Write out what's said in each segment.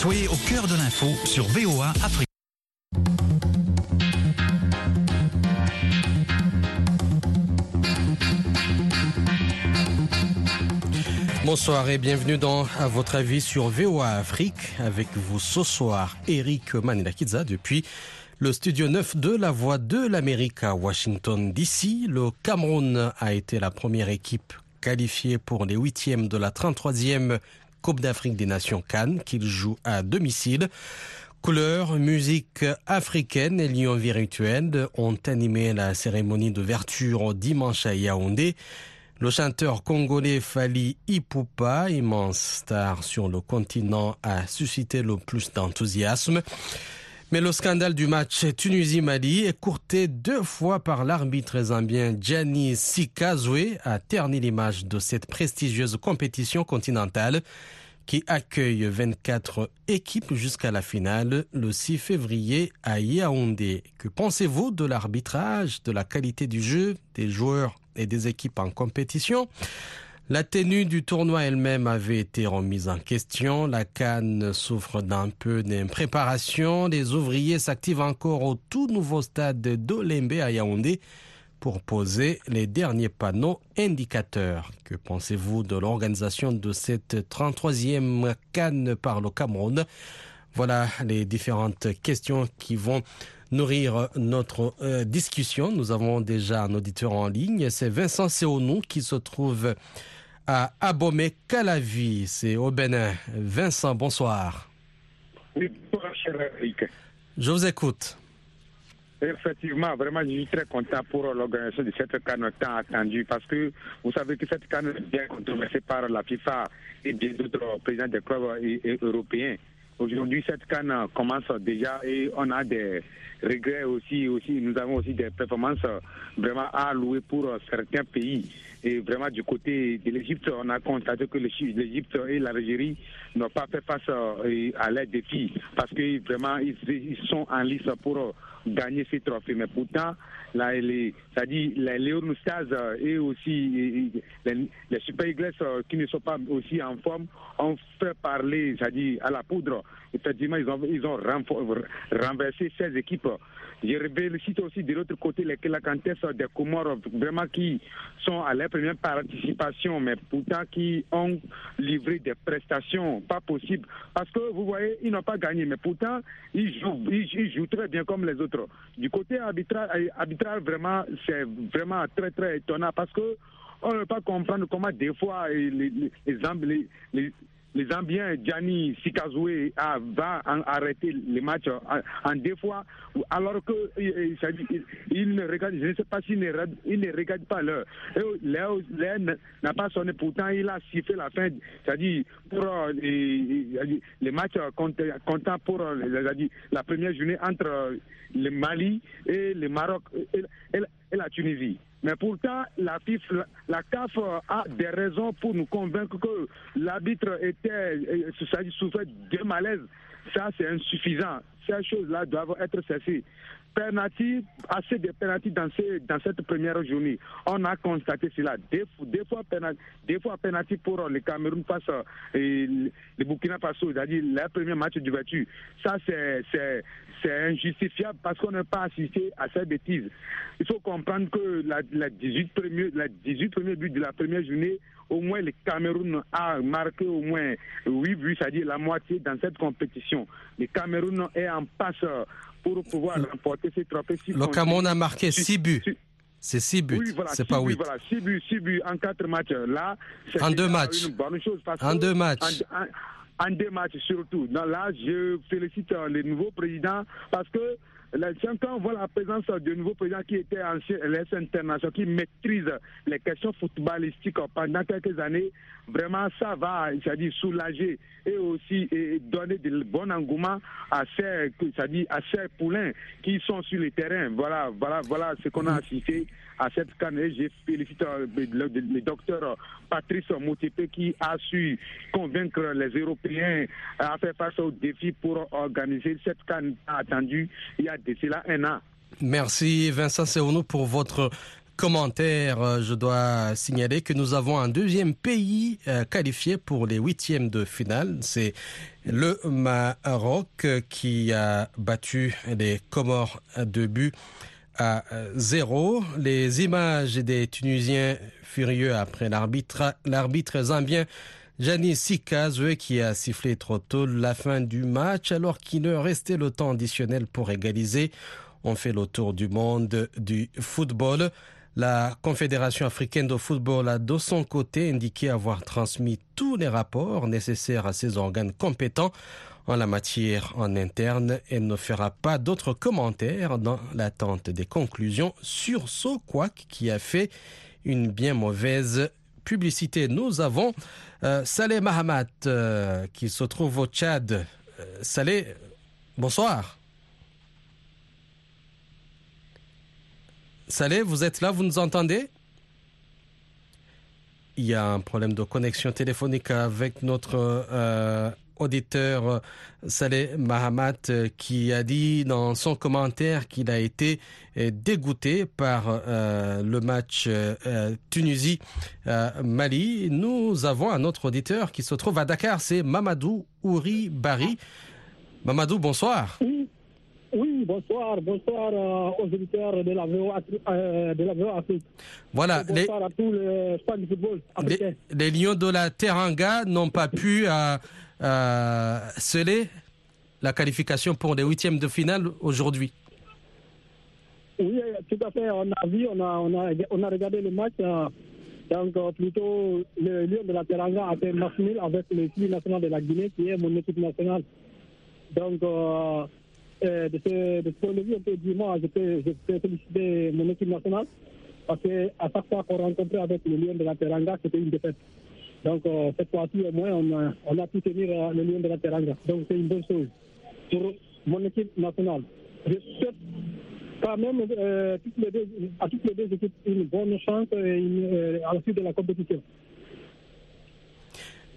Soyez au cœur de l'info sur VOA Afrique. Bonsoir et bienvenue dans À votre avis sur VOA Afrique. Avec vous ce soir, Eric Manilakidza depuis le studio 9 de la Voix de l'Amérique à Washington DC. Le Cameroun a été la première équipe qualifiée pour les huitièmes de la 33e Coupe d'Afrique des Nations Cannes qu'il joue à domicile. Couleurs, musique africaine et lions virtuels ont animé la cérémonie d'ouverture dimanche à Yaoundé. Le chanteur congolais Fali Ipupa, immense star sur le continent, a suscité le plus d'enthousiasme. Mais le scandale du match Tunisie-Mali, écourté deux fois par l'arbitre zambien Gianni Sikazwe, a terni l'image de cette prestigieuse compétition continentale qui accueille 24 équipes jusqu'à la finale le 6 février à Yaoundé. Que pensez-vous de l'arbitrage, de la qualité du jeu, des joueurs et des équipes en compétition? La tenue du tournoi elle-même avait été remise en question. La Cannes souffre d'un peu d'impréparation. Les ouvriers s'activent encore au tout nouveau stade d'Olembe à Yaoundé pour poser les derniers panneaux indicateurs. Que pensez-vous de l'organisation de cette 33e Cannes par le Cameroun? Voilà les différentes questions qui vont nourrir notre euh, discussion. Nous avons déjà un auditeur en ligne. C'est Vincent Seonou qui se trouve à Abomey Calavi. C'est au Bénin. Vincent, bonsoir. Oui, bonsoir, cher Eric. Je vous écoute. Effectivement, vraiment, je suis très content pour l'organisation de cette canne tant attendue parce que vous savez que cette canne est bien controversée par la FIFA et bien d'autres présidents des clubs européens. Aujourd'hui, cette canne commence déjà et on a des regrets aussi. aussi nous avons aussi des performances vraiment à louer pour certains pays. Et vraiment, du côté de l'Égypte, on a constaté que l'Égypte et l'Algérie n'ont pas fait face à leurs défis parce que vraiment, ils sont en lice pour gagner ces trophées. Mais pourtant, là, les, c'est-à-dire les Léon et aussi les, Super Eagles qui ne sont pas aussi en forme ont fait parler, c'est-à-dire à la poudre. Effectivement, ils ont, ils ont renversé 16 équipes. Je félicite aussi de l'autre côté les Kelakantes des Comores, vraiment qui sont à leur première participation, mais pourtant qui ont livré des prestations pas possibles. Parce que vous voyez, ils n'ont pas gagné, mais pourtant, ils jouent, ils, jouent très bien comme les autres. Du côté arbitral, arbitral vraiment, c'est vraiment très très étonnant parce que on ne peut pas comprendre comment des fois les, les, les, les les Zambiens, Gianni Sikazoué va arrêter les matchs en, deux fois, alors que il, ne regarde, je ne sais pas s'il ne, ne regarde pas l'heure. L'heure n'a pas sonné, pourtant il a sifflé la fin, c'est-à-dire pour euh, les, les, matchs comptant pour euh, la première journée entre le Mali et le Maroc la Tunisie. Mais pourtant, la CAF a des raisons pour nous convaincre que l'arbitre était, euh, souffrait de malaise. Ça, c'est insuffisant. Ces choses-là doivent être cessées penalty, assez de penalty dans, dans cette première journée. On a constaté cela. Deux, fois penalty, pour le Cameroun face au le Burkina Faso, c'est-à-dire le premier match d'ouverture. Ça, c'est injustifiable parce qu'on n'a pas assisté à cette bêtise. Il faut comprendre que la, la 18 premiers, la 18 premiers buts de la première journée, au moins le Cameroun a marqué au moins 8 buts, c'est-à-dire la moitié dans cette compétition. Le Cameroun est en passe pour pouvoir remporter ces trophées. Le Cameroun a marqué 6 buts. C'est 6 buts, oui, voilà, c'est pas 8. Voilà, 6 buts, 6 buts en 4 matchs. Là, c'est en deux matchs. une bonne chose. Parce en deux matchs. En, en, deux matchs surtout. là, je félicite euh, le nouveau président parce que quand on voit la présence de nouveau président qui était ancien LS International, qui maîtrise les questions footballistiques pendant quelques années, vraiment ça va, c'est-à-dire soulager et aussi donner de bon engouement à ces, c'est-à-dire à ces poulains qui sont sur le terrain. Voilà, voilà, voilà ce qu'on a assisté à cette canne. Et je félicite euh, le, docteur Patrice Moutépé qui a su convaincre les Européens à faire face aux défis pour organiser cette canne attendue il y a de cela un an. Merci Vincent Seono pour votre commentaires, je dois signaler que nous avons un deuxième pays qualifié pour les huitièmes de finale. C'est le Maroc qui a battu les Comores de but à zéro. Les images des Tunisiens furieux après l'arbitre, l'arbitre zambien Janis Sikazwe qui a sifflé trop tôt la fin du match alors qu'il ne restait le temps additionnel pour égaliser. On fait le tour du monde du football. La Confédération africaine de football a de son côté indiqué avoir transmis tous les rapports nécessaires à ses organes compétents en la matière en interne et ne fera pas d'autres commentaires dans l'attente des conclusions sur ce couac qui a fait une bien mauvaise publicité. Nous avons euh, Saleh Mahamat euh, qui se trouve au Tchad. Euh, Saleh, bonsoir. Saleh, vous êtes là, vous nous entendez? Il y a un problème de connexion téléphonique avec notre auditeur euh, Saleh Mahamat euh, qui a dit dans son commentaire qu'il a été euh, dégoûté par le match Tunisie-Mali. Nous avons un autre auditeur qui se trouve à Dakar, c'est Mamadou Ouri Bari. Mamadou, bonsoir. Bonsoir, bonsoir aux auditeurs de la VO, Afrique. Voilà, bonsoir à tous les fans du football les, les, Lions de la Teranga n'ont pas pu euh, sceller la qualification pour les huitièmes de finale aujourd'hui. Oui, tout à fait. On a vu, on a, on a, on a regardé le match. Euh, donc, euh, plutôt, le lion de la Teranga a fait match avec l'équipe nationale de la Guinée, qui est mon équipe nationale. Donc, euh, euh, de, ce, de, ce, point de vue, on peut dire, moi, je peux, je peux féliciter mon équipe nationale, parce qu'à chaque fois qu'on rencontrait avec le lion de la Teranga, c'était une défaite. Donc, euh, cette fois-ci, au moins, on a, on a pu tenir euh, le lion de la Teranga. Donc, c'est une bonne chose pour mon équipe nationale. Je souhaite quand même euh, toutes les deux, à toutes les deux équipes une bonne chance une, à la suite de la compétition.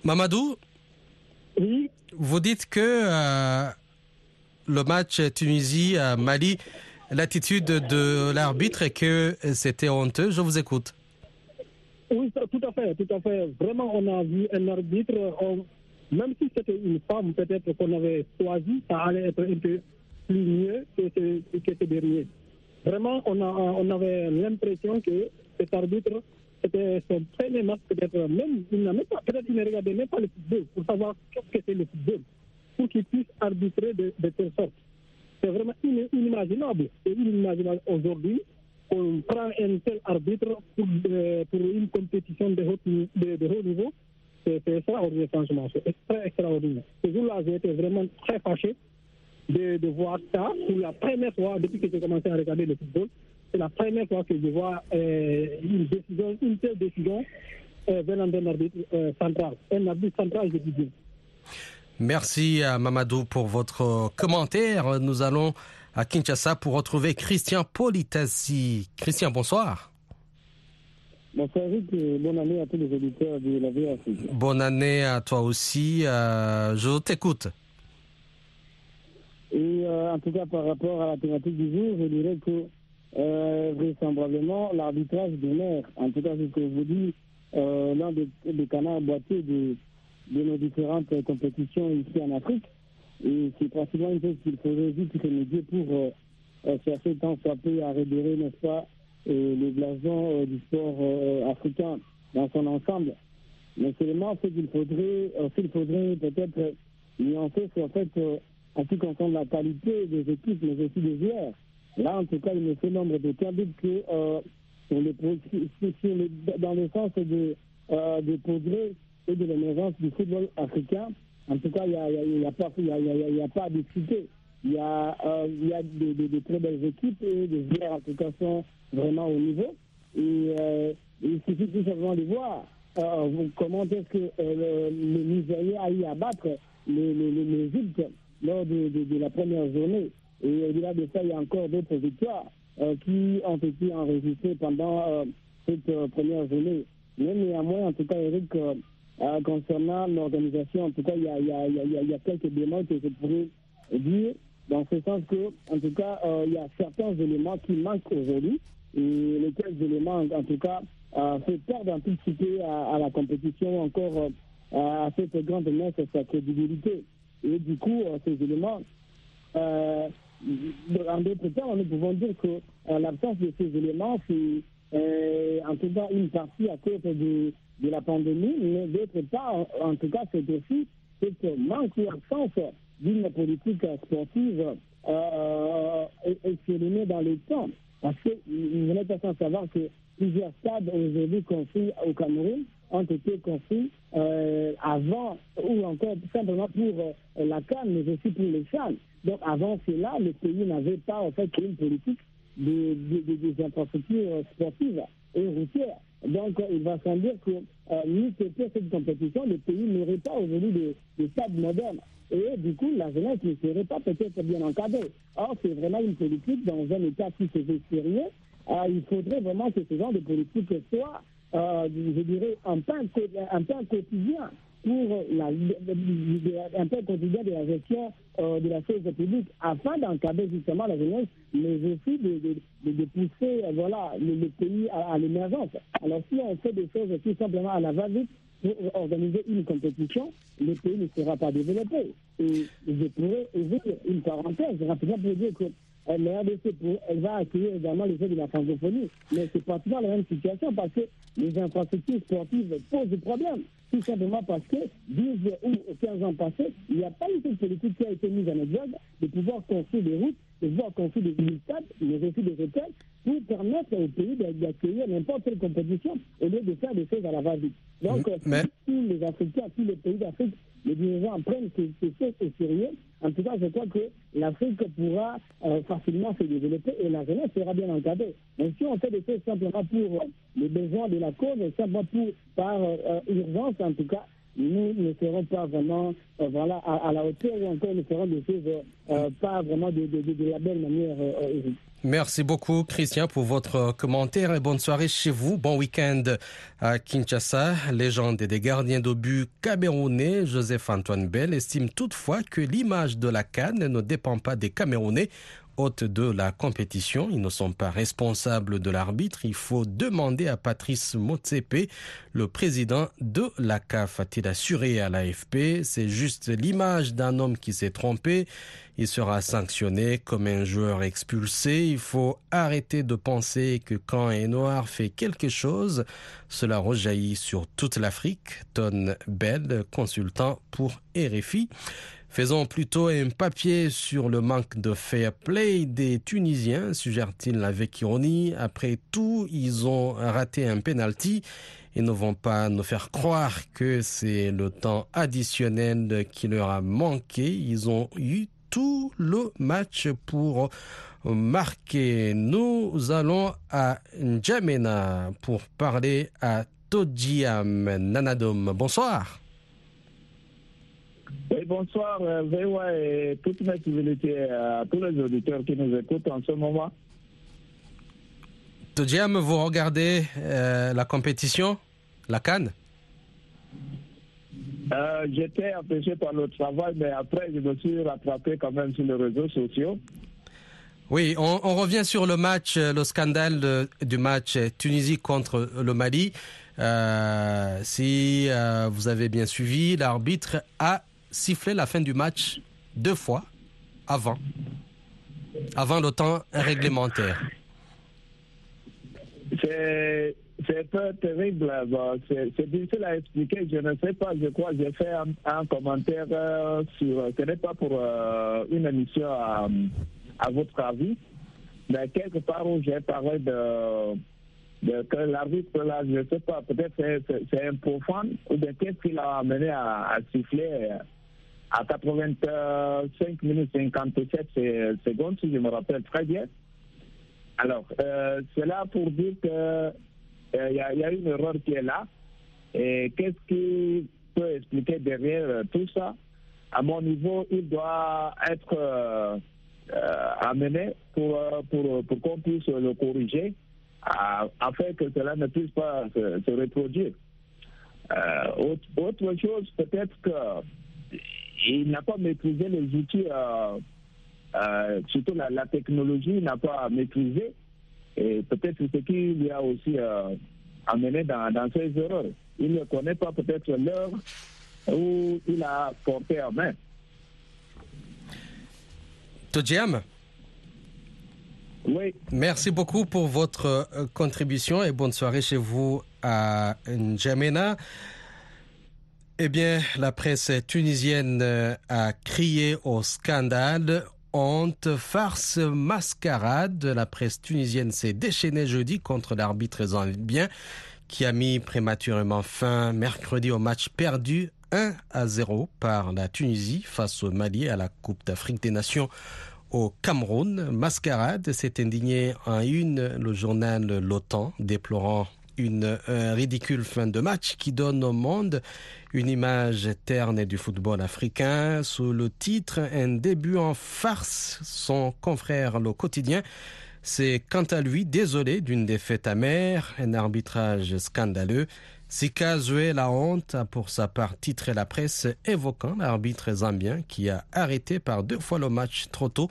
Mamadou Oui. Vous dites que le match Tunisie-Mali, l'attitude de l'arbitre est que c'était honteux. Je vous écoute. Oui, tout à fait, tout à fait. Vraiment, on a vu un arbitre, même si c'était une femme peut-être qu'on avait choisi, ça allait être un peu mieux que ce, que ce dernier. Vraiment, on, a, on avait l'impression que cet arbitre, c'était son premier match, peut-être même, il peut-être il ne regardait même pas le football pour savoir qu'est-ce que c'est le football, pour qu'il puisse arbitrer de, telle sorte. C'est vraiment inimaginable. C'est inimaginable aujourd'hui on prend un tel arbitre pour, euh, une compétition de haut, niveau, c'est extraordinaire, franchement. C'est très extraordinaire. Ce jour-là, j'ai été vraiment très fâché de, voir ça pour la première fois depuis que j'ai commencé à regarder le football. C'est la première fois que je vois euh, une décision, une telle décision euh, venant d'un arbitre central. Un arbitre central, je dis. Merci à Mamadou pour votre commentaire. Nous allons à Kinshasa pour retrouver Christian Politasi. Christian, bonsoir. Bonsoir Eric, bonne année à tous les auditeurs de la VAC. Bonne année à toi aussi, euh, je t'écoute. Et euh, en tout cas, par rapport à la thématique du jour, je dirais que euh, vraisemblablement l'arbitrage de mer, en tout cas, ce que je vous dis, euh, l'un des, des, canards boîtiers de, de nos différentes compétitions ici en Afrique, et c'est principalement une chose qu'il faudrait vite remédier pour euh, euh, chercher tant soit peu à révéler, n'est-ce pas, euh, le blason euh, du sport euh, africain dans son ensemble. Mais seulement ce qu'il faudrait, qu'il faudrait peut-être nuancer, c'est en fait, en ce qui concerne la qualité des équipes, mais aussi des joueurs. Là, en tout cas, il me fait nombre de cas que sur les, dans le sens de, de progrès et de l'émergence du football africain, en tout cas, il n'y a, pas, a, à discuter. Il y a, euh, de, très belles équipes et des joueurs, en tout sont vraiment au niveau. Et euh, il suffit tout simplement de voir euh, comment est-ce que euh, le, le Nigeria a eu à battre l'Égypte lors de, de, la première journée. Et au-delà de ça, il y a encore d'autres victoires euh, qui ont été enregistrées pendant cette première journée. Mais néanmoins, en tout cas, Eric, euh, concernant l'organisation, en tout cas, il y a, quelques démons que je pourrais dire, dans ce sens que, en tout cas, euh, il y a certains éléments qui manquent aujourd'hui. et lesquels éléments, en tout cas, euh, tout petit peu à, la compétition encore à cette grande messe sa crédibilité. Et du coup, ces éléments, en d'autres termes, nous pouvons dire que l'absence de ces éléments, c'est en tout cas une partie à cause de, de la pandémie, mais d'autre part, en, tout cas, c'est aussi cette manque ou d'une politique sportive euh, exprimée dans le temps. Parce que vous n'êtes pas sans savoir que plusieurs stades aujourd'hui construits au Cameroun ont été construits euh, avant ou encore simplement pour euh, la canne, mais aussi pour les chans. Donc avant cela, le pays n'avait pas en fait une politique des de, de, infrastructures sportives et routières. Donc, il va sans dire que euh, ni cette compétition, le pays n'aurait pas aujourd'hui de, de stade moderne. Et du coup, la jeunesse ne serait pas peut-être bien encadrée. Or, c'est vraiment une politique dans un État qui se veut sérieux. Euh, il faudrait vraiment que ce genre de politique soit, euh, je dirais, un pain, pain quotidien pour la, quotidien de la gestion euh, de la chose publique afin d'encadrer justement la jeunesse, mais aussi de, pousser euh, voilà, le, pays à, l'émergence. Alors si on fait des choses tout simplement à la va-vite pour organiser une compétition, le pays ne sera pas développé. Et je pourrais ouvrir une parenthèse rapidement pour dire que euh, elle va accueillir également les jeux de la francophonie. Mais c'est pratiquement la même situation parce que les infrastructures sportives posent des problèmes. Tout simplement parce que 10 ou 15 ans passés, il n'y a pas eu cette politique qui a été mise en exergue de pouvoir construire des routes, de pouvoir construire des stades, mais aussi des hôtels pour permettre au pays d'accueillir n'importe quelle compétition au lieu de faire des choses à la va-vite. Donc, mais... tous les Africains, tous les pays d'Afrique, les dirigeants prennent ces, choses au sérieux, en tout cas, je crois que l'Afrique pourra euh, facilement se développer et la jeunesse sera bien encadrée. Mais si on fait des choses simplement pour les besoins de la cause, simplement pour, par euh, urgence en tout cas, nous ne serons pas vraiment euh, voilà, à, la hauteur ou encore nous ferons des choses pas vraiment de, de, de, la belle manière, Merci beaucoup, Christian, pour votre commentaire et bonne soirée chez vous. Bon week-end à Kinshasa. Légende des gardiens d'obus camerounais, Joseph-Antoine Bell estime toutefois que l'image de la Cannes ne dépend pas des Camerounais hôtes de la compétition. Ils ne sont pas responsables de l'arbitre. Il faut demander à Patrice Motsepe, le président de la CAF, a-t-il assuré à l'AFP. C'est juste l'image d'un homme qui s'est trompé. Il sera sanctionné comme un joueur expulsé. Il faut arrêter de penser que quand un fait quelque chose, cela rejaillit sur toute l'Afrique. Ton Bell, consultant pour RFI. Faisons plutôt un papier sur le manque de fair play des Tunisiens, suggère-t-il avec ironie. Après tout, ils ont raté un penalty et ne vont pas nous faire croire que c'est le temps additionnel qui leur a manqué. Ils ont eu tout le match pour marquer. Nous allons à N'Djamena pour parler à Todjiam Nanadom. Bonsoir. Oui, bonsoir, euh, VOA et toute ma civilité à tous les auditeurs qui nous écoutent en ce moment. Todjiam, vous regardez euh, la compétition, la Cannes? Euh, J'étais empêché par le travail, mais après, je me suis rattrapé quand même sur les réseaux sociaux. Oui, on, revient sur le match, le scandale du match Tunisie contre le Mali. si vous avez bien suivi, l'arbitre a siffler la fin du match deux fois avant, avant le temps réglementaire. C'est peu terrible. c'est difficile à expliquer. Je ne sais pas. Je crois j'ai fait un, commentaire euh, sur. Ce n'est pas pour euh, une émission à, votre avis, mais quelque part où j'ai parlé de, que l'arbitre là, je ne sais pas. Peut-être c'est un profane ou bien qu'est-ce qui l'a amené à, à siffler à 85 minutes 57 secondes, si je me rappelle très bien. Alors, euh, c'est là pour dire qu'il euh, y, a une erreur qui est là. Et qu'est-ce qui peut expliquer derrière euh, tout ça? À mon niveau, il doit être euh, amené pour, pour, pour qu'on puisse le corriger afin que cela ne puisse pas se, reproduire. Autre, autre, chose, peut-être que il n'a pas maîtrisé les outils, euh, euh, surtout la, technologie, il n'a pas maîtrisé. Et peut-être ce qui lui a aussi amené dans, dans ses erreurs. Il ne connaît pas peut-être l'heure où il a porté en main. Todjiam Oui. Merci beaucoup pour votre euh, contribution et bonne soirée chez vous à N'Djamena. Eh bien, la presse tunisienne euh, a crié au scandale. Honte, farce, mascarade. La presse tunisienne s'est déchaînée jeudi contre l'arbitre zambien qui a mis prématurément fin mercredi au match perdu 1 à 0 par la Tunisie face au Mali à la Coupe d'Afrique des Nations au Cameroun. Mascarade s'est indigné en une le journal L'OTAN, déplorant une ridicule fin de match qui donne au monde une image terne du football africain. Sous le titre Un début en farce, son confrère Le Quotidien c'est quant à lui désolé d'une défaite amère, un arbitrage scandaleux. Sika Zoué la honte a pour sa part titré la presse évoquant l'arbitre zambien qui a arrêté par deux fois le match trop tôt.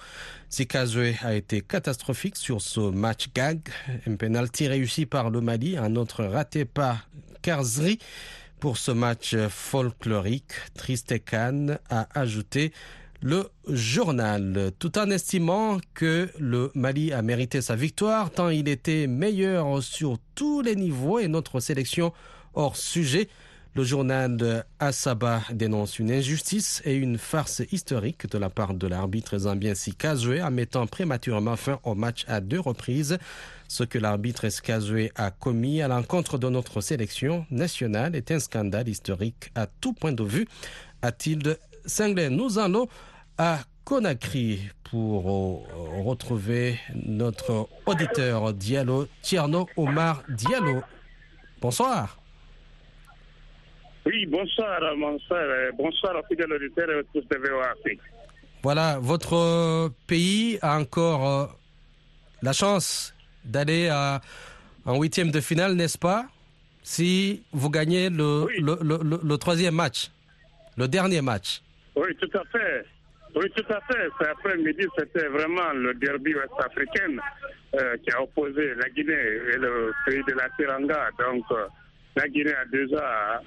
Sika Zoué a été catastrophique sur ce match gag. Un penalty réussi par le Mali, un autre raté par Karzri. Pour ce match folklorique, Tristekan a ajouté le journal, tout en estimant que le Mali a mérité sa victoire, tant il était meilleur sur tous les niveaux et notre sélection hors sujet. Le journal de Asaba dénonce une injustice et une farce historique de la part de l'arbitre zambien Sikazwe en mettant prématurément fin au match à deux reprises. Ce que l'arbitre Sikazwe a commis à l'encontre de notre sélection nationale est un scandale historique à tout point de vue, a-t-il cinglé. Nous allons à Conakry pour euh, retrouver notre auditeur Diallo, Tierno Omar Diallo. Bonsoir. Oui, bonsoir, mon frère. Bonsoir aux fidèles auditeurs et tous de VOA Voilà, votre pays a encore euh, la chance d'aller en huitième de finale, n'est-ce pas? Si vous gagnez le, le, le, le, troisième match, le dernier match. Oui, tout à fait. Oui, tout à fait. Cet après-midi, c'était vraiment le derby ouest-africain euh, qui a opposé la Guinée et le pays de la Tiranga. Donc, euh, la Guinée a déjà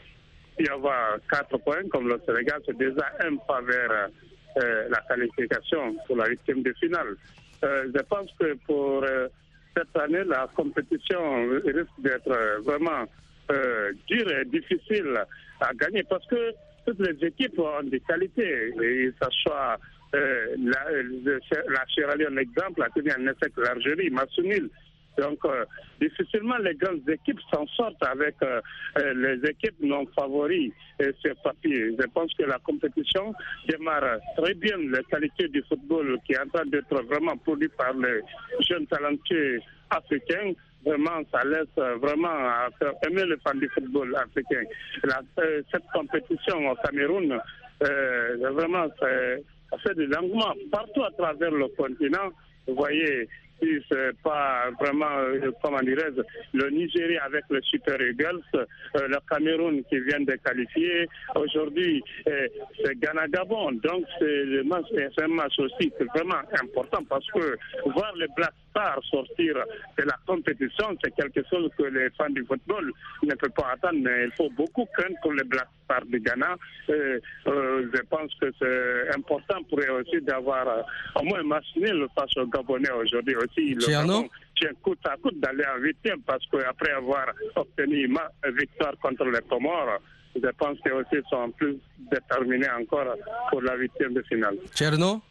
y avoir quatre points, comme le Sénégal, c'est déjà un pas vers euh, la qualification pour la huitième de finale. je pense que pour cette année, la compétition risque d'être vraiment dure et difficile à gagner parce que toutes les équipes ont des qualités, et ça soit euh, la, la Sierra Leone, exemple, a tenu un essai l'Algérie, Massounil. Donc, euh, difficilement les grandes équipes s'en sortent avec euh, euh, les équipes non favoris sur papier. Je pense que la compétition démarre très bien. La qualité du football qui est en train d'être vraiment produit par les jeunes talentueux africains vraiment, ça laisse vraiment aimer le fan du football africain. cette compétition au Cameroun, vraiment, ça fait de l'engouement partout à travers le continent. Vous voyez, si c'est pas vraiment, euh, comment dirais-je, le Nigeria avec le Super Eagles, euh, le Cameroun qui vient de qualifier. Aujourd'hui, euh, c'est Ghana-Gabon. Donc, c'est un match aussi vraiment important parce que voir les Black Stars sortir de la compétition, c'est quelque chose que les fans du football ne peuvent pas attendre. Mais il faut beaucoup craindre pour les Black Stars du Ghana. je pense que c'est important pour eux aussi d'avoir au moins un match nul face aux Gabonais aujourd'hui aussi. Le Gabon tient coûte à coûte d'aller en huitième parce qu'après avoir obtenu une victoire contre les Comores, je pense qu'ils aussi sont plus déterminés encore pour la huitième de finale. Tcherno?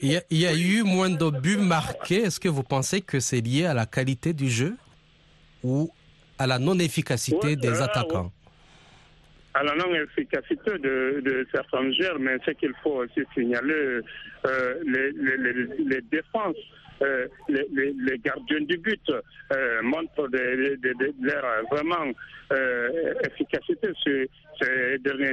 Il y, a, il y, a, eu moins de buts marqués. Est-ce que vous pensez que c'est lié à la qualité du jeu ou à la non-efficacité des euh, attaquants? à la non-efficacité de, de, certains joueurs, mais ce qu'il faut aussi signaler, euh, les, les, les, défenses, euh, les, les, gardiens du but euh, montrent de, de, leur vraiment euh, efficacité sur ces derniers.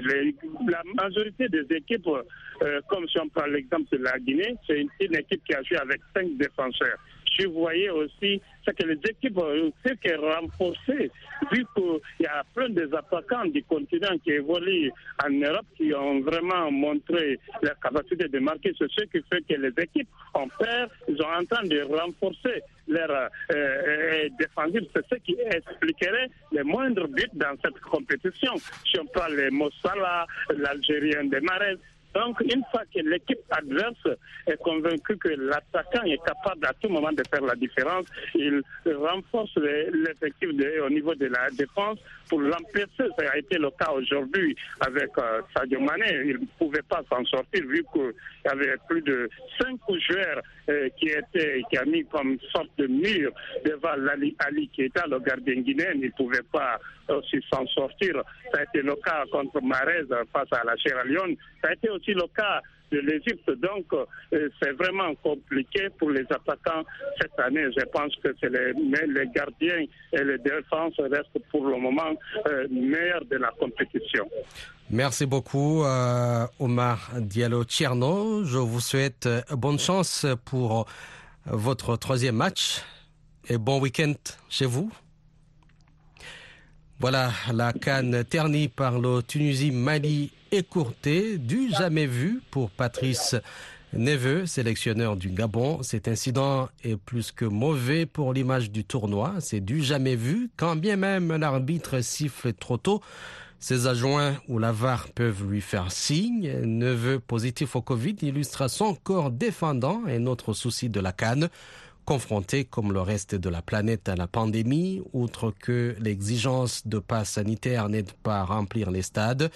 la majorité des équipes, euh, comme si on prend l'exemple de la Guinée, c'est une, une, équipe qui a joué avec cinq défenseurs. Je voyais aussi c'est que les équipes ont renforcer, vu qu'il y a plein des attaquants du continent qui évoluent en Europe, qui ont vraiment montré leur capacité de marquer. C'est ce qui fait que les équipes ont peur, ils sont en train de renforcer leur euh, euh défensive. C'est ce qui expliquerait les moindres buts dans cette compétition. Si on parle de Mossala, l'Algérien de Marais, donc, une fois que l'équipe adverse est convaincue que l'attaquant est capable à tout moment de faire la différence, il renforce l'effectif au niveau de la défense pour l'empêcher. Ça a été le cas aujourd'hui avec euh, Sadio Mané. Il ne pouvait pas s'en sortir vu qu'il y avait plus de cinq joueurs euh, qui étaient qui mis comme sorte de mur devant Ali, Ali Keita, le gardien guinéen. Il ne pouvait pas aussi s'en sortir. Ça a été le cas contre Marez face à la Sierra Leone. Ça a été le cas de l'Égypte. Donc, euh, c'est vraiment compliqué pour les attaquants cette année. Je pense que c'est les, gardiens et les défenses restent pour le moment euh, meilleurs de la compétition. Merci beaucoup, euh, Omar Diallo Tcherno. Je vous souhaite bonne chance pour votre troisième match et bon week-end chez vous. Voilà la canne ternie par le Tunisie Mali écourtée, du jamais vu pour Patrice Neveu, sélectionneur du Gabon. Cet incident est plus que mauvais pour l'image du tournoi. C'est du jamais vu, quand bien même l'arbitre siffle trop tôt. Ses adjoints ou la VAR peuvent lui faire signe. Neveu positif au Covid illustre son corps défendant et notre souci de la canne confronté comme le reste de la planète à la pandémie, outre que l'exigence de passe sanitaire n'aide pas à remplir les stades,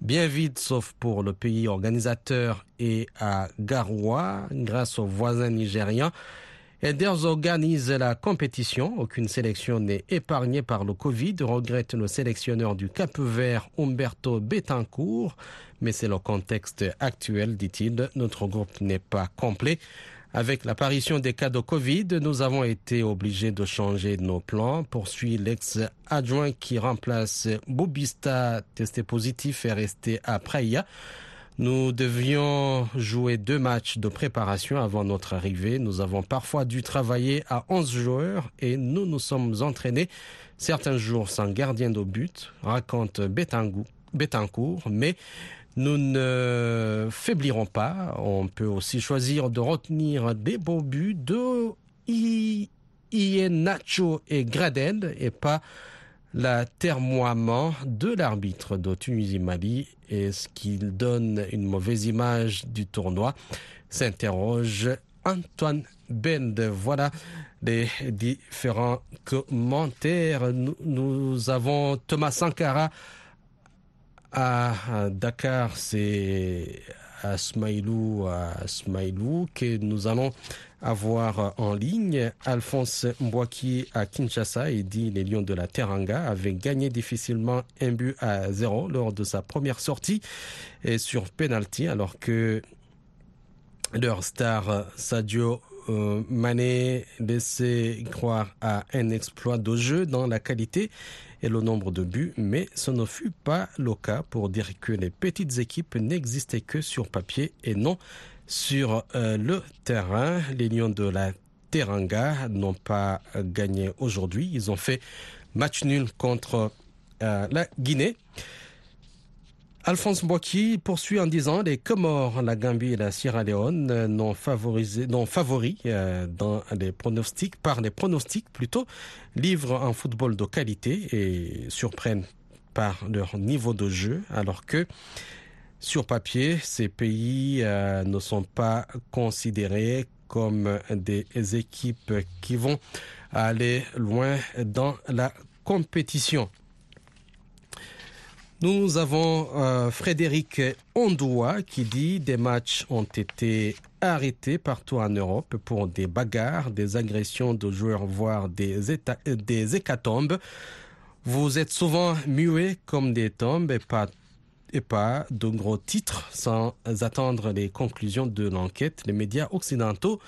bien vide sauf pour le pays organisateur et à Garoua, grâce aux voisins nigérians. Elders organise la compétition. Aucune sélection n'est épargnée par le Covid, regrette le sélectionneur du Cap Vert, Umberto Betancourt. Mais c'est le contexte actuel, dit-il. Notre groupe n'est pas complet. Avec l'apparition des cas de Covid, nous avons été obligés de changer nos plans, poursuit l'ex-adjoint qui remplace Bobista, testé positif et resté à Praia. Nous devions jouer deux matchs de préparation avant notre arrivée. Nous avons parfois dû travailler à 11 joueurs et nous nous sommes entraînés certains jours sans gardien de but, raconte Betancourt, mais nous ne faiblirons pas. On peut aussi choisir de retenir des beaux buts de Nacho et Graden et pas l'atermoiement de l'arbitre de Tunisie-Mali et ce qu'il donne une mauvaise image du tournoi? S'interroge Antoine Bend. Voilà les différents commentaires. Nous avons Thomas Sankara à Dakar, c'est à Smailou, à Smailou que nous allons avoir en ligne. Alphonse Mbouaki à Kinshasa et dit les Lions de la Teranga avaient gagné difficilement un but à zéro lors de sa première sortie et sur penalty alors que leur star Sadio euh, Mané laissait croire à un exploit de jeu dans la qualité et le nombre de buts, mais ce ne fut pas le cas pour dire que les petites équipes n'existaient que sur papier et non sur euh, le terrain. Les Lions de la Teranga n'ont pas gagné aujourd'hui. Ils ont fait match nul contre euh, la Guinée. Alphonse Boaki poursuit en disant les Comores, la Gambie et la Sierra Leone n'ont favorisé, non favoris euh, dans les pronostics, par les pronostics plutôt, livrent un football de qualité et surprennent par leur niveau de jeu, alors que sur papier, ces pays euh, ne sont pas considérés comme des équipes qui vont aller loin dans la compétition. Nous avons euh, Frédéric Ondoua qui dit des matchs ont été arrêtés partout en Europe pour des bagarres, des agressions de joueurs, voire des, états, des hécatombes. Vous êtes souvent muets comme des tombes et pas, de gros titres sans attendre les conclusions de l'enquête. Les médias occidentaux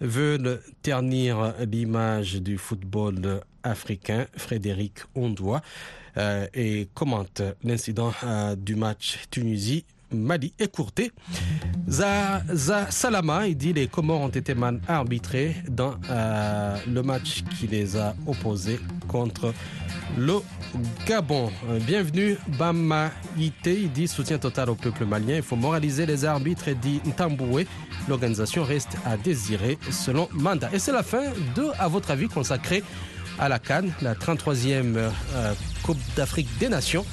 veulent ternir l'image du football africain. Frédéric Ondoua euh, et commente l'incident euh, du match Tunisie-Mali écourté. Zaza Salama, il dit les Comores ont été mal arbitrés dans euh, le match qui les a opposés contre le Gabon. Euh, bienvenue Bama Ite, il dit soutien total au peuple malien. Il faut moraliser les arbitres dit Ntamboué. L'organisation reste à désirer selon mandat. Et c'est la fin de, à votre avis, consacré à la Cannes, la 33e euh, Coupe d'Afrique des Nations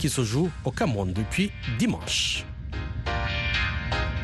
qui se joue au Cameroun depuis dimanche.